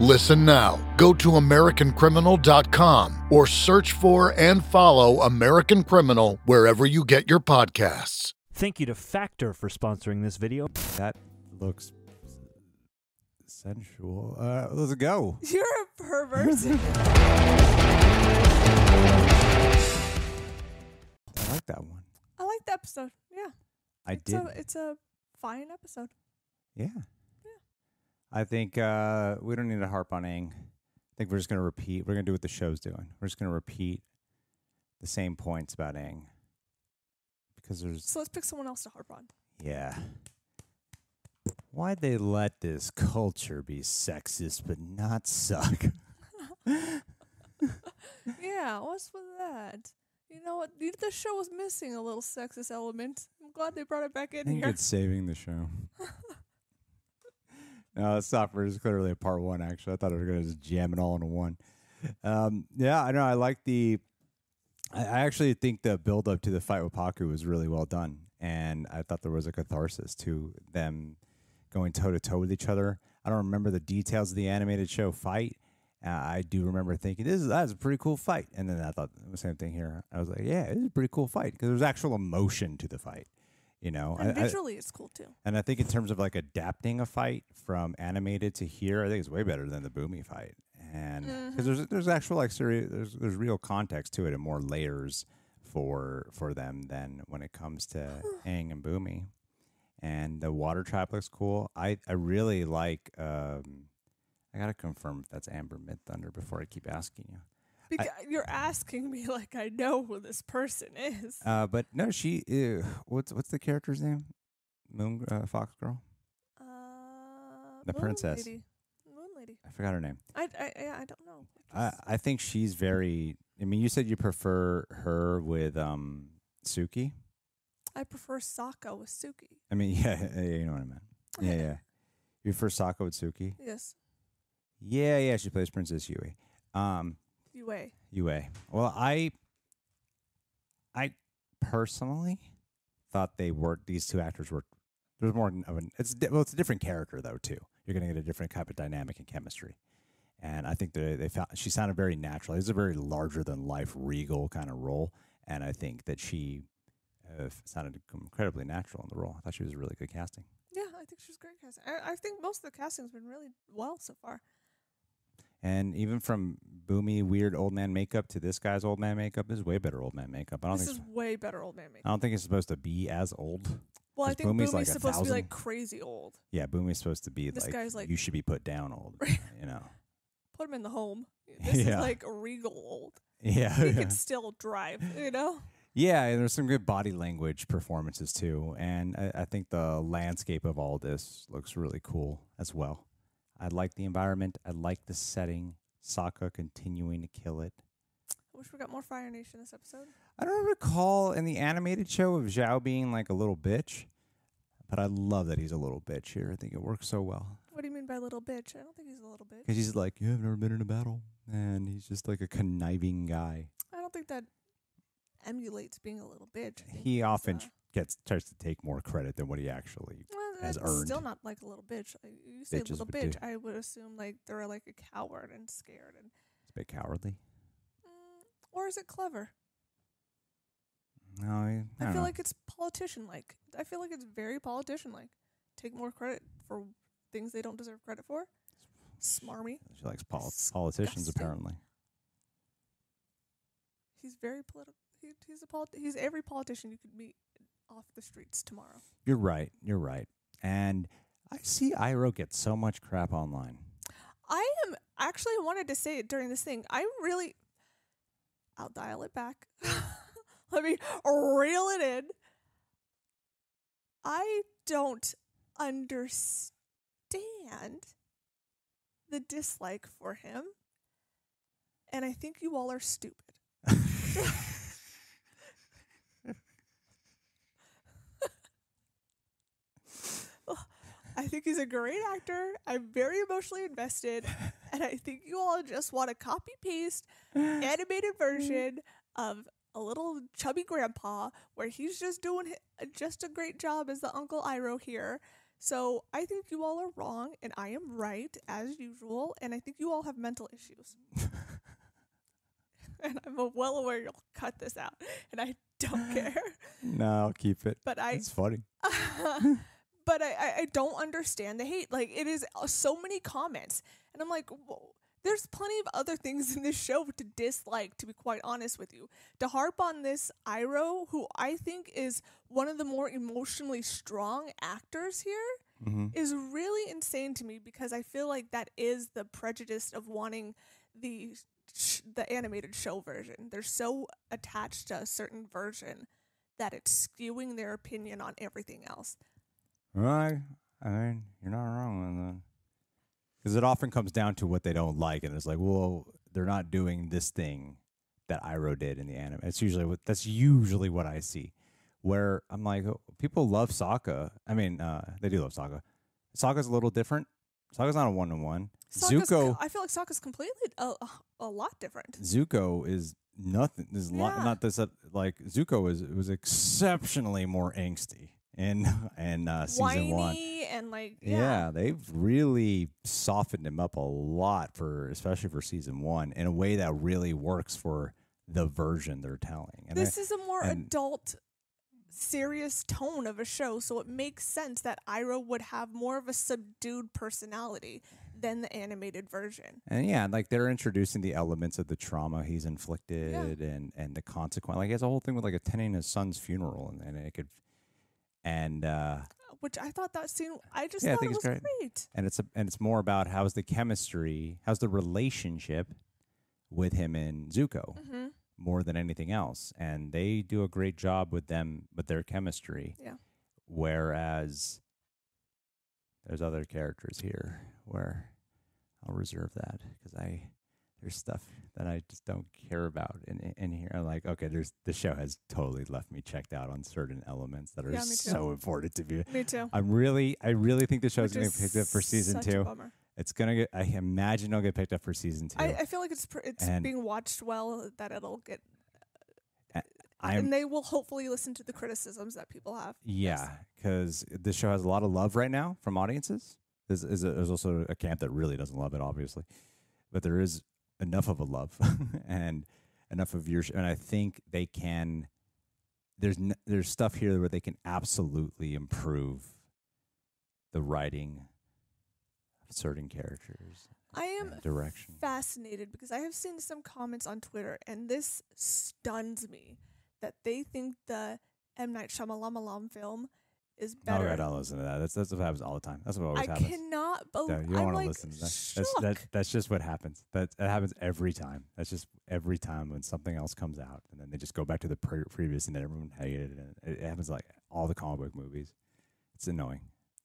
Listen now. Go to AmericanCriminal.com or search for and follow American Criminal wherever you get your podcasts. Thank you to Factor for sponsoring this video. That looks sensual. Uh, let's go. You're a pervert. I like that one. I like the episode. Yeah. I It's did. a it's a fine episode. yeah. I think uh, we don't need to harp on Aang. I think we're just going to repeat. We're going to do what the show's doing. We're just going to repeat the same points about Aang. Because there's, So let's pick someone else to harp on. yeah. Why'd they let this culture be sexist but not suck? Yeah, what's with that? You know what? The show was missing a little sexist element. I'm glad they brought it back in I in think here. it's saving the show. no, it's not. It's clearly a part one. Actually, I thought I was going to just jam it all into one. Um, yeah, I know. I like the. I, I actually think the build up to the fight with Pakku was really well done, and I thought there was a catharsis to them going toe to toe with each other. I don't remember the details of the animated show fight. Uh, I do remember thinking this is that's a pretty cool fight, and then I thought the same thing here. I was like, yeah, this is a pretty cool fight because there's actual emotion to the fight. You know, and I- I- visually, it's cool too. and I think in terms of like adapting a fight from animated to here, I think it's way better than the Bumi fight. And because there's there's actual like serious there's there's real context to it and more layers for for them than when it comes to Aang and Bumi. And the water trap looks cool. I I really like. um I gotta confirm if that's Amber Midthunder before I keep asking you. Because you're asking me like I know who this person is. Uh, but no, she. Uh, what's what's the character's name? Moon uh, Fox Girl. Uh, the Moon princess. Lady. Moon Lady. I forgot her name. I I I, I don't know. I, Just- I think she's very. I mean, you said you prefer her with um Suki. I prefer Sokka with Suki. I mean, yeah, yeah, you know what I meant. Yeah, yeah. You prefer Sokka with Suki? Yes, Yeah, yeah. She plays Princess Yui. Um, Yue. Yue. Well, I, I personally thought they were these two actors were. There's more of an. It's well, it's a different character though too. You're gonna get a different type of dynamic and chemistry. And I think that they found she sounded very natural. It's a very larger than life, regal kind of role, and I think that she uh, sounded incredibly natural in the role. I thought she was really good casting. Yeah, I think she's great casting. I, I think most of the casting's been really well so far. And even from Bumi, weird old man makeup to this guy's old man makeup is way better old man makeup. I don't This think. is way better old man makeup. I don't think it's supposed to be as old. Well, I think Bumi's like supposed to be like crazy old. Yeah, Bumi's supposed to be This like, guy's like- you should be put down old. you know. Put him in the home. This is Yeah. like regal old. Yeah. He yeah. can still drive, you know? Yeah, and there's some good body language performances too, and I, I think the landscape of all this looks really cool as well. I like the environment. I like the setting. Sokka continuing to kill it. I wish we got more Fire Nation this episode. I don't recall in the animated show of Zhao being like a little bitch, but I love that he's a little bitch here. I think it works so well What do you mean by little bitch? I don't think he's a little bitch. because he's like, "Yeah, I've never been in a battle," and he's just like a conniving guy. I don't think that emulates being a little bitch. He often uh, gets tries to take more credit than what he actually. well, has that's still not like a little bitch. Like, you say Bitches little do. bitch, I would assume like they're like a coward and scared, and It's a bit cowardly. mm, or is it clever? No, I, I, I, feel know. like it's politician like. I feel like it's very politician like. Take more credit for things they don't deserve credit for. Smarmy. she likes pol- politicians apparently. He's very political. He, he's a polit- He's every politician you could meet off the streets tomorrow. You're right. You're right. And I see Iroh get so much crap online. I am actually I wanted to say it during this thing. I really I'll dial it back. Let me reel it in. I don't understand the dislike for him. And I think you all are stupid. I think he's a great actor. I'm very emotionally invested, and I think you all just want a copy paste animated version of a little chubby grandpa where he's just doing just a great job as the Uncle Iroh here. So I think you all are wrong, and I am right as usual. And I think you all have mental issues. and I'm well aware you'll cut this out, and I don't care. No, I'll keep it. But I It's funny. But I, I, don't understand the hate. Like it is uh, so many comments, and I'm like, Whoa. there's plenty of other things in this show to dislike. To be quite honest with you, to harp on this Iroh, who I think is one of the more emotionally strong actors here, is Mhm. really insane to me because I feel like that is the prejudice of wanting the sh- the animated show version. They're so attached to a certain version that it's skewing their opinion on everything else. Right. I mean, you're not wrong. Because it often comes down to what they don't like, and it's like, well, they're not doing this thing that Iroh did in the anime. It's usually what that's usually what I see. Where I'm like, oh, people love Sokka. I mean, uh, they do love Sokka. Sokka's a little different. Sokka's not a one to one. Zuko, I feel like Sokka's completely a, a, lot different. Zuko is nothing. Is Yeah. not this. Uh, like Zuko is was exceptionally more angsty in in uh, season Whiny one. and like Yeah. yeah. they've really softened him up a lot for, especially for season one, in a way that really works for the version they're telling. And This I- is a more and- adult, serious tone of a show, so it makes sense that Iroh would have more of a subdued personality than the animated version. and yeah, like they're introducing the elements of the trauma he's inflicted and and the consequence. Like he has a whole thing with like attending his son's funeral, and, and it could, and uh, Which I thought that scene, I just Yeah, I think it it's was great. great. and it's a, and it's more about how's the chemistry, how's the relationship with him and Zuko. hmm more than anything else and they do a great job with them with their chemistry Yeah. whereas there's other characters here where i'll reserve that because i there's stuff that i just don't care about in in here i'm like okay there's the show has totally left me checked out on certain elements that are Yeah, so important to me Me too. i'm really i really think the show's gonna is get picked up for season such a two bummer. it's gonna get i imagine it'll get picked up for season two I, I feel like it's pr- it's And- being watched well that it'll get, and they will hopefully listen to the criticisms that people have. Yeah, because this show has a lot of love right now from audiences. There's, there's also a camp that really doesn't love it, obviously, but there is enough of a love and enough of your, and I think they can. There's n- there's stuff here where they can absolutely improve the writing of certain characters, I am direction. fascinated because I have seen some comments on Twitter, and this stuns me that they think the M Night Shyamalan film is Oh, better. I don't listen to that. That's that's what happens all the time. That's what always I happens. cannot No, believe. you don't want to like listen to that. shook. That's that, that's just what happens. That that happens every time. That's just every time when something else comes out, and then they just go back to the pre- previous, and then everyone hated it. And it, it happens like all the comic book movies. It's annoying.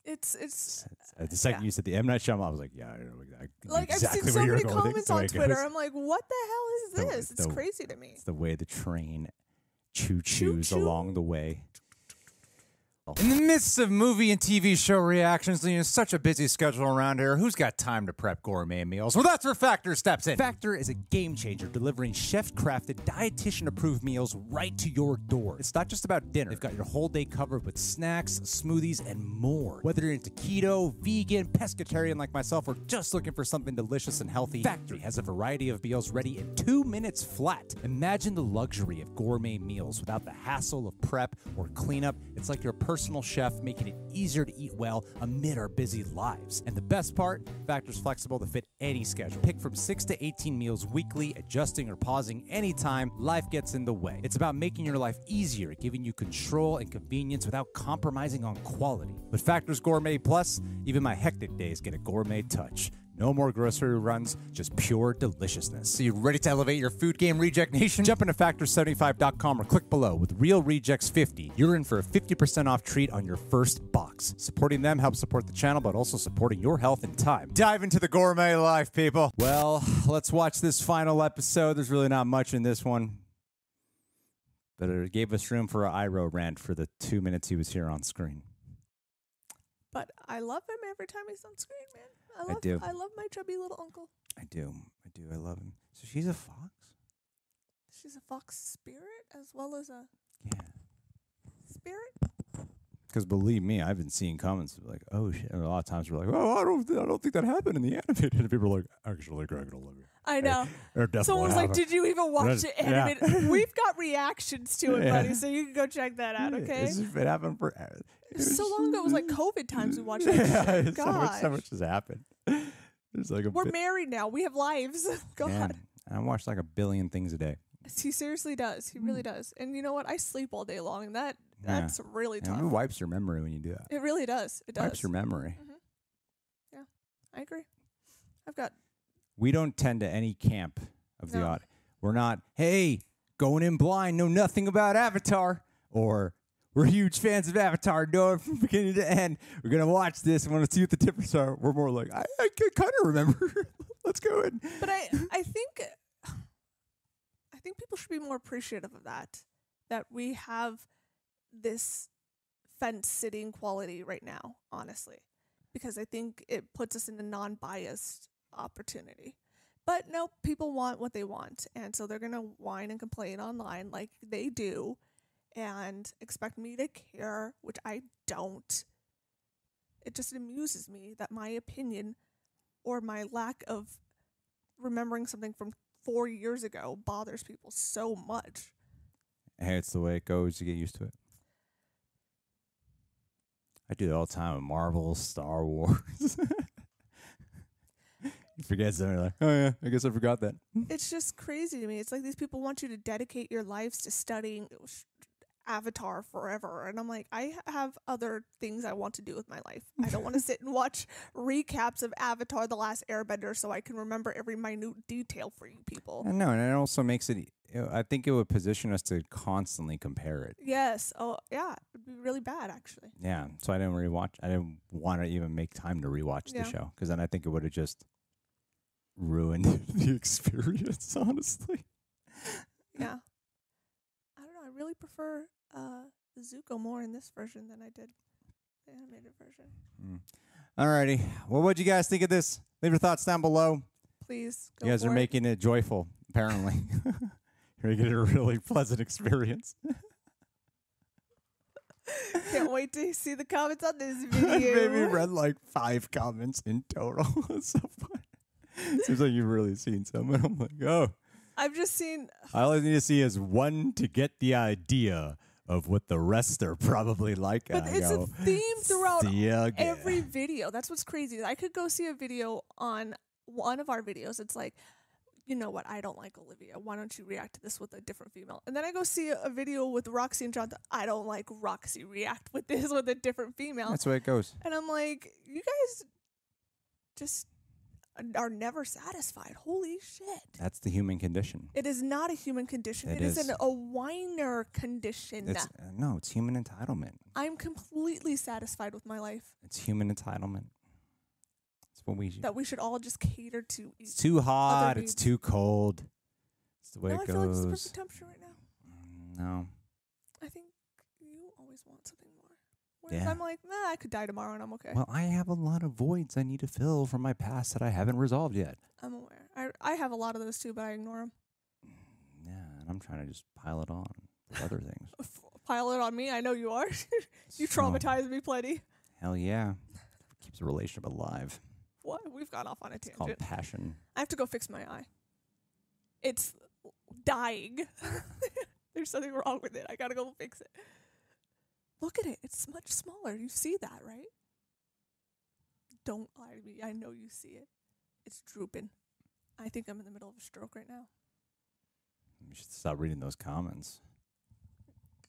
it's it's It's- uh, the second yeah. you said the M Night Shyamalan, I was like, yeah, I know exactly, like exactly I've seen so many comments the on Twitter. I'm like, what the hell is this? it's It's the- crazy to me. It's the way the train choo choos along the way. In the midst of movie and TV show reactions, you know, such a busy schedule around here, who's got time to prep gourmet meals? Well, that's where Factor steps in. Factor is a game changer, delivering chef-crafted, dietitian-approved meals right to your door. It's not just about dinner. They've got your whole day covered with snacks, smoothies, and more. Whether you're into keto, vegan, pescatarian like myself, or just looking for something delicious and healthy, Factor has a variety of meals ready in two minutes flat. Imagine the luxury of gourmet meals without the hassle of prep or cleanup. It's like your personal personal chef, making it easier to eat well amid our busy lives. And the best part, Factor's flexible to fit any schedule. Pick from 6 to 18 meals weekly, adjusting or pausing anytime life gets in the way. It's about making your life easier, giving you control and convenience without compromising on quality. With Factor's Gourmet Plus, even my hectic days get a gourmet touch. No more grocery runs, just pure deliciousness. So you ready to elevate your food game, Reject Nation? Jump into Factor75.com or click below. With Reel Rejects 50, you're in for a 50% off treat on your first box. Supporting them helps support the channel, but also supporting your health and time. Dive into the gourmet life, people. Well, let's watch this final episode. There's really not much in this one. But it gave us room for an Iroh rant for the two minutes he was here on screen. But I love him every time he's on screen, man. I I love do. I love my chubby little uncle. I do. I do. I love him. So she's a fox? She's a fox spirit as well as a Yeah. spirit. Because believe me, I've been seeing comments like, "Oh shit!" And a lot of times we're like, "Oh, I don't, I don't think that happened in the animated." And people are like, "Actually, Greg and Olivia." I know. Or definitely Someone was like, "Did you even watch it yeah. We've got reactions to it, Yeah. buddy. So you can go check that out. Okay. it's- it happened for. Uh, it was so long ago. It was like COVID times we watched it. yeah, so much, so much has happened. There's like a. We're married now. We have lives. God. And I watch like a billion things a day. He seriously does. He really mm. does. And you know what? I sleep all day long, and that Mm. Yeah. that's really And tough. it wipes your memory when you do that. It really does. It does. Wipes your memory. Mm-hmm. Yeah, I agree. I've got We don't tend to any camp of the odd. We're not, hey, going in blind, know nothing about Avatar, or we're huge fans of Avatar, know it from beginning to end. We're gonna watch this and want to see what the difference are. We're more like, I, I kind of remember. Let's go in. But I I think I think people should be more appreciative of that. That we have this fence sitting quality right now, honestly. Because I think it puts us in a non biased opportunity. But no, people want what they want. And so they're gonna whine and complain online like they do and expect me to care, which I don't. It just amuses me that my opinion or my lack of remembering something from four years ago bothers people so much. Hey, it's the way it goes. You get used to it. I do that all the time with Marvel, Star Wars. you forget something like, oh yeah, I guess I forgot that. It's just crazy to me. It's like these people want you to dedicate your lives to studying Avatar forever. And I'm like, I have other things I want to do with my life. I don't want to sit and watch recaps of Avatar The Last Airbender so I can remember every minute detail for you people. I know, and it also makes it. I think it would position us to constantly compare it. Yes. Oh, yeah. It'd be really bad, actually. Yeah, so I didn't rewatch. I didn't want to even make time to rewatch Yeah. the show because then I think it would have just ruined the experience. Honestly, Yeah. I don't know. I really prefer uh, Zuko more in this version than I did the animated version. Mm. alrighty. Well, what'd you guys think of this? Leave your thoughts down below. Please. Go you guys are it. making it joyful. Apparently, you're making it a really pleasant experience. Can't wait to see the comments on this video. maybe read like five comments in total. it's so fun. Seems like you've really seen some, and I'm like, oh. I've just seen. All I need to see is one to get the idea of what the rest are probably like. But I it's a theme throughout "See every video. That's what's crazy. I could go see a video on one of our videos. It's like, you know what? I don't like Olivia. Why don't you react to this with a different female? And then I go see a video with Roxy and Jonathan. I don't like Roxy. React with this with a different female. That's the way it goes. And I'm like, you guys just are never satisfied. Holy shit. That's the human condition. It is not a human condition. It it is, is. an, a whiner condition. It's uh, no, it's human entitlement. I'm completely satisfied with my life. It's human entitlement. What we. That we should all just cater to. It's too hot. It's too cold. It's the way no, I it feel like it's the goes. perfect temperature right now. Mm, no, I think you always want something more. Whereas Yeah. I'm like, nah, I could die tomorrow and I'm okay. well, I have a lot of voids I need to fill from my past that I haven't resolved yet. I'm aware. I I have a lot of those too, but I ignore them. Mm, yeah, and I'm trying to just pile it on with other things. Pile it on me. I know you are. you So, traumatize me plenty. Hell yeah, keeps a relationship alive. What? We've gone off on a It's called tangent. passion. I have to go fix my eye. It's dying. There's something wrong with it. I gotta go fix it. Look at it. It's much smaller. You see that, right? Don't lie to me. I know you see it. It's drooping. I think I'm in the middle of a stroke right now. You should stop reading those comments.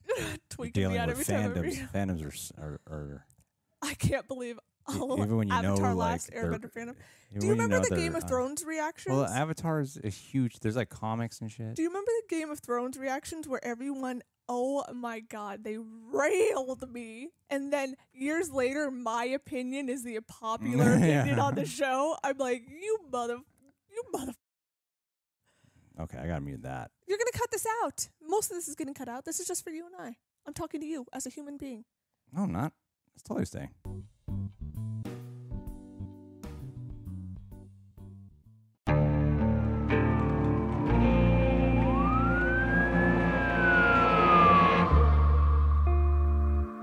You're Tweaking dealing me out with every time fandoms. read. Fandoms are, s- are, are I can't believe all even when you Avatar know Last like Airbender fandom. Do you remember know the Game of uh, Thrones reactions? Well, Avatar is a huge. There's like comics and shit. Do you remember the Game of Thrones reactions where everyone, oh my god, they railed me, and then years later, my opinion is the popular Yeah. opinion on the show? I'm like, you mother, you mother, okay, I gotta mute that. you're gonna cut this out. Most of this is getting cut out. This is just for you and I. I'm talking to you as a human being. No, I'm not. It's totally staying.